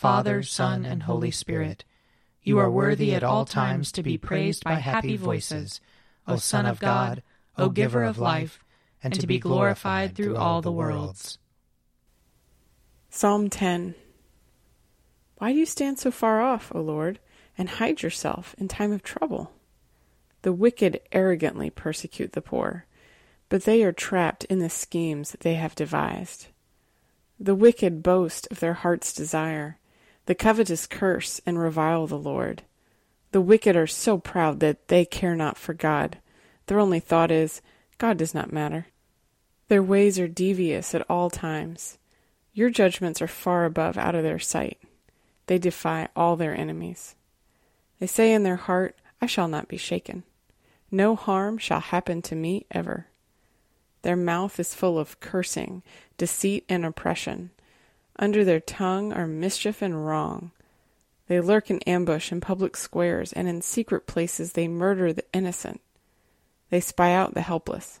Father, Son, and Holy Spirit. You are worthy at all times to be praised by happy voices, O Son of God, O Giver of life, and to be glorified through all the worlds. Psalm 10 why do you stand so far off, O Lord, and hide yourself in time of trouble? The wicked arrogantly persecute the poor, but they are trapped in the schemes they have devised. The wicked boast of their heart's desire. The covetous curse and revile the Lord. The wicked are so proud that they care not for God. Their only thought is, God does not matter. Their ways are devious at all times. Your judgments are far above out of their sight. They defy all their enemies. They say in their heart, I shall not be shaken. No harm shall happen to me ever. Their mouth is full of cursing, deceit, and oppression. Under their tongue are mischief and wrong. They lurk in ambush in public squares, and in secret places they murder the innocent. They spy out the helpless.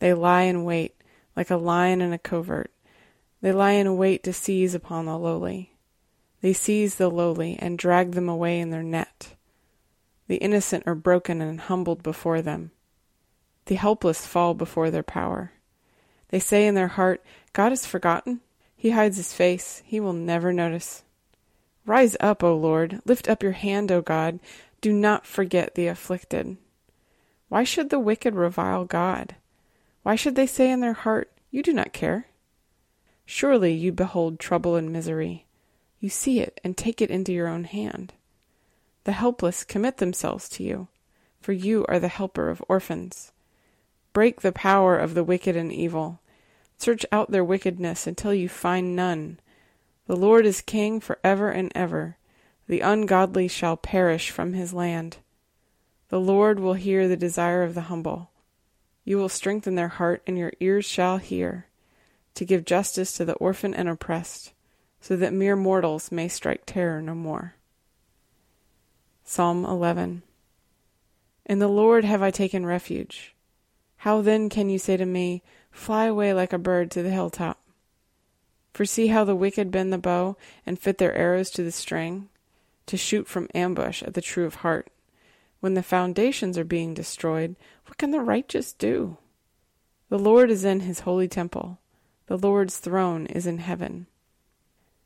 They lie in wait like a lion in a covert. They lie in wait to seize upon the lowly. They seize the lowly and drag them away in their net. The innocent are broken and humbled before them. The helpless fall before their power. They say in their heart, God is forgotten. He hides his face. He will never notice. Rise up, O Lord. Lift up your hand, O God. Do not forget the afflicted. Why should the wicked revile God? Why should they say in their heart, You do not care? Surely you behold trouble and misery. You see it and take it into your own hand. The helpless commit themselves to you, for you are the helper of orphans. Break the power of the wicked and evil. Search out their wickedness until you find none. The Lord is king for ever and ever. The ungodly shall perish from his land. The Lord will hear the desire of the humble. You will strengthen their heart, and your ears shall hear, to give justice to the orphan and oppressed so that mere mortals may strike terror no more. Psalm 11 In the Lord have I taken refuge. How then can you say to me, Fly away like a bird to the hilltop? For see how the wicked bend the bow and fit their arrows to the string, to shoot from ambush at the true of heart. When the foundations are being destroyed, what can the righteous do? The Lord is in his holy temple. The Lord's throne is in heaven.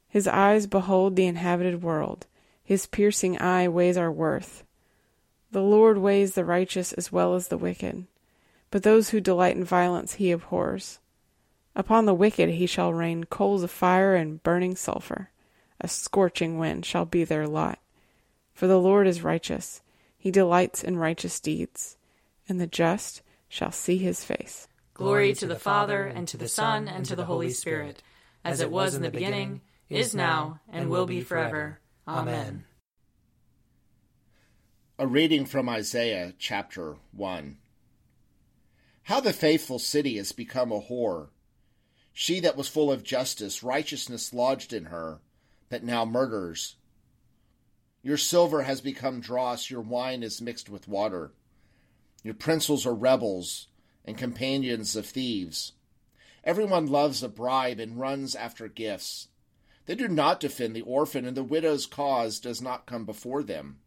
His eyes behold the inhabited world. His piercing eye weighs our worth. The Lord weighs the righteous as well as the wicked, but those who delight in violence he abhors. Upon the wicked he shall rain coals of fire and burning sulphur. A scorching wind shall be their lot. For the Lord is righteous. He delights in righteous deeds, and the just shall see his face. Glory to the Father, and to the Son, and to the Holy Spirit, as it was in the beginning is now, and will be forever. Amen. A reading from Isaiah chapter 1. How the faithful city has become a whore. She that was full of justice, righteousness lodged in her, but now murders. Your silver has become dross, your wine is mixed with water. Your princes are rebels and companions of thieves. Everyone loves a bribe and runs after gifts. They do not defend the orphan, and the widow's cause does not come before them.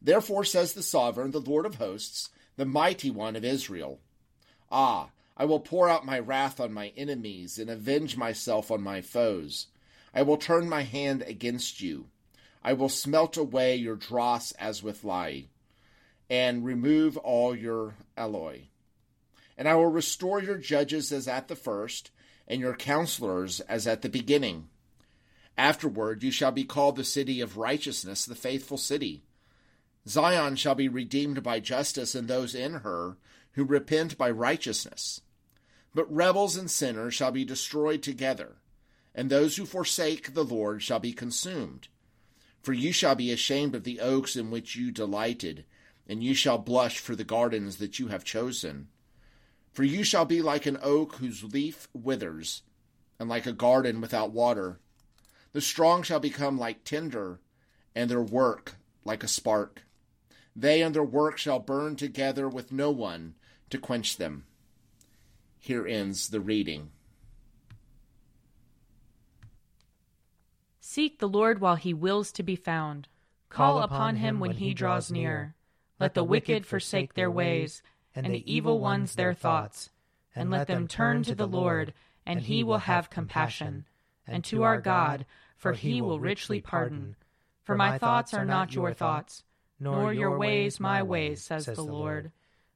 Therefore says the sovereign, the Lord of hosts, the mighty one of Israel Ah, I will pour out my wrath on my enemies and avenge myself on my foes. I will turn my hand against you. I will smelt away your dross as with lye, and remove all your alloy. And I will restore your judges as at the first, and your counselors as at the beginning. Afterward you shall be called the city of righteousness, the faithful city. Zion shall be redeemed by justice, and those in her who repent by righteousness. But rebels and sinners shall be destroyed together, and those who forsake the Lord shall be consumed. For you shall be ashamed of the oaks in which you delighted, and you shall blush for the gardens that you have chosen. For you shall be like an oak whose leaf withers, and like a garden without water. The strong shall become like tinder, and their work like a spark. They and their work shall burn together with no one to quench them. Here ends the reading. Seek the Lord while he wills to be found. Call upon him when he draws near. Let the wicked forsake their ways, and the evil ones their thoughts. And let them turn to the Lord, and he will have compassion. And to our God, for he will richly pardon. For my thoughts are not your thoughts, nor your ways my ways, says the Lord.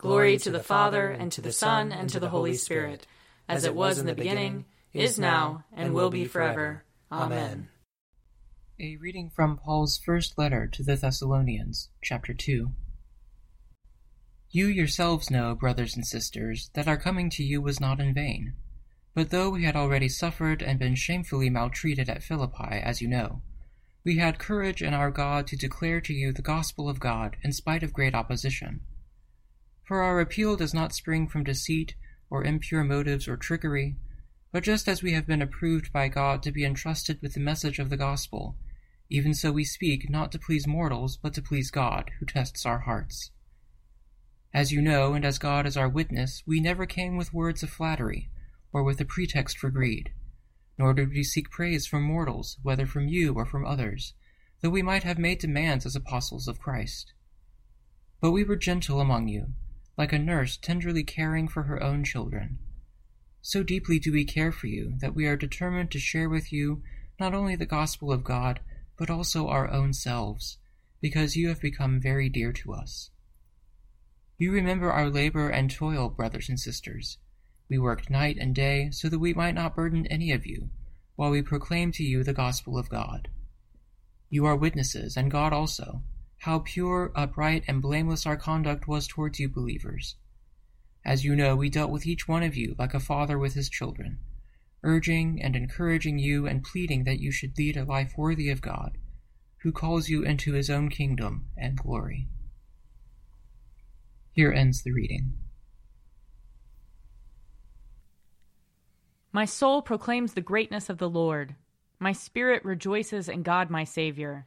Glory to the Father, and to the Son, and to the Holy Spirit, as it was in the beginning, is now, and will be forever. Amen. A reading from Paul's first letter to the Thessalonians, chapter 2. You yourselves know, brothers and sisters, that our coming to you was not in vain. But though we had already suffered and been shamefully maltreated at Philippi, as you know, we had courage in our God to declare to you the gospel of God in spite of great opposition. For our appeal does not spring from deceit, or impure motives, or trickery, but just as we have been approved by God to be entrusted with the message of the gospel, even so we speak, not to please mortals, but to please God, who tests our hearts. As you know, and as God is our witness, we never came with words of flattery, or with a pretext for greed, nor did we seek praise from mortals, whether from you or from others, though we might have made demands as apostles of Christ. But we were gentle among you, like a nurse tenderly caring for her own children. So deeply do we care for you that we are determined to share with you not only the gospel of God, but also our own selves, because you have become very dear to us. You remember our labor and toil, brothers and sisters. We worked night and day so that we might not burden any of you, while we proclaim to you the gospel of God. You are witnesses, and God also, how pure, upright, and blameless our conduct was towards you believers. As you know, we dealt with each one of you like a father with his children, urging and encouraging you and pleading that you should lead a life worthy of God, who calls you into his own kingdom and glory. Here ends the reading. My soul proclaims the greatness of the Lord. My spirit rejoices in God my Savior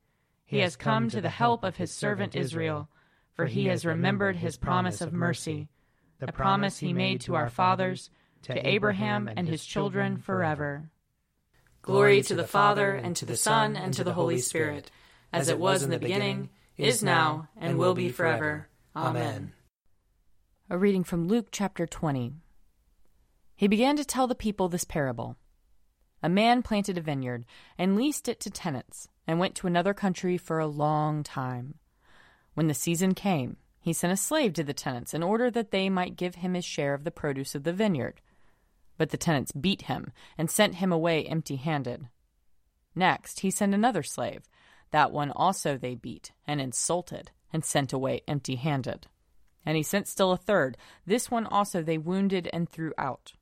He has come to the help of his servant Israel, for he has remembered his promise of mercy, the promise he made to our fathers, to Abraham and his children forever. Glory to the Father, and to the Son, and to the Holy Spirit, as it was in the beginning, is now, and will be forever. Amen. A reading from Luke chapter 20. He began to tell the people this parable. A man planted a vineyard and leased it to tenants and went to another country for a long time. When the season came, he sent a slave to the tenants in order that they might give him his share of the produce of the vineyard. But the tenants beat him and sent him away empty handed. Next, he sent another slave. That one also they beat and insulted and sent away empty handed. And he sent still a third. This one also they wounded and threw out.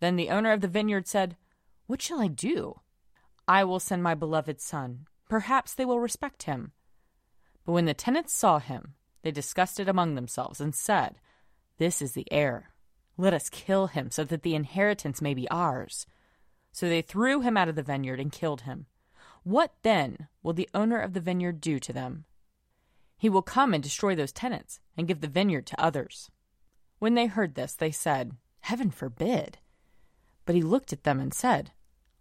Then the owner of the vineyard said, What shall I do? I will send my beloved son. Perhaps they will respect him. But when the tenants saw him, they discussed it among themselves and said, This is the heir. Let us kill him so that the inheritance may be ours. So they threw him out of the vineyard and killed him. What then will the owner of the vineyard do to them? He will come and destroy those tenants and give the vineyard to others. When they heard this, they said, Heaven forbid. But he looked at them and said,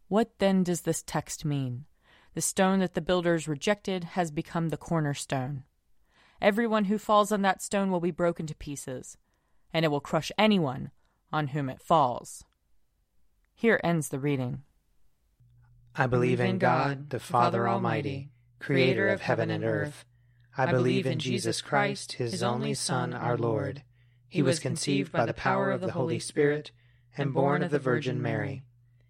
What then does this text mean? The stone that the builders rejected has become the cornerstone. Everyone who falls on that stone will be broken to pieces, and it will crush anyone on whom it falls. Here ends the reading. I believe in God, the Father Almighty, creator of heaven and earth. I believe in Jesus Christ, his only Son, our Lord. He was conceived by the power of the Holy Spirit and born of the Virgin Mary.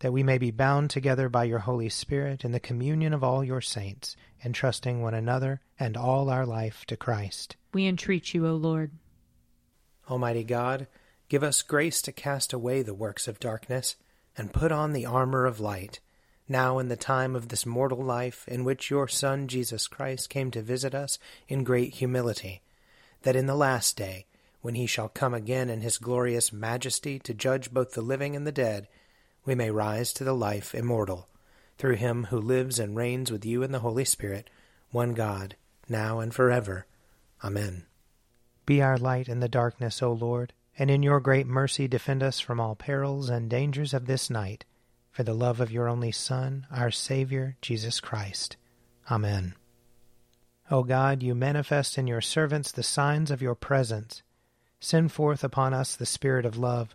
That we may be bound together by your Holy Spirit in the communion of all your saints, entrusting one another and all our life to Christ. We entreat you, O Lord. Almighty God, give us grace to cast away the works of darkness and put on the armor of light, now in the time of this mortal life in which your Son Jesus Christ came to visit us in great humility, that in the last day, when he shall come again in his glorious majesty to judge both the living and the dead, we may rise to the life immortal, through him who lives and reigns with you in the Holy Spirit, one God, now and forever. Amen. Be our light in the darkness, O Lord, and in your great mercy defend us from all perils and dangers of this night, for the love of your only Son, our Saviour, Jesus Christ. Amen. O God, you manifest in your servants the signs of your presence. Send forth upon us the Spirit of love,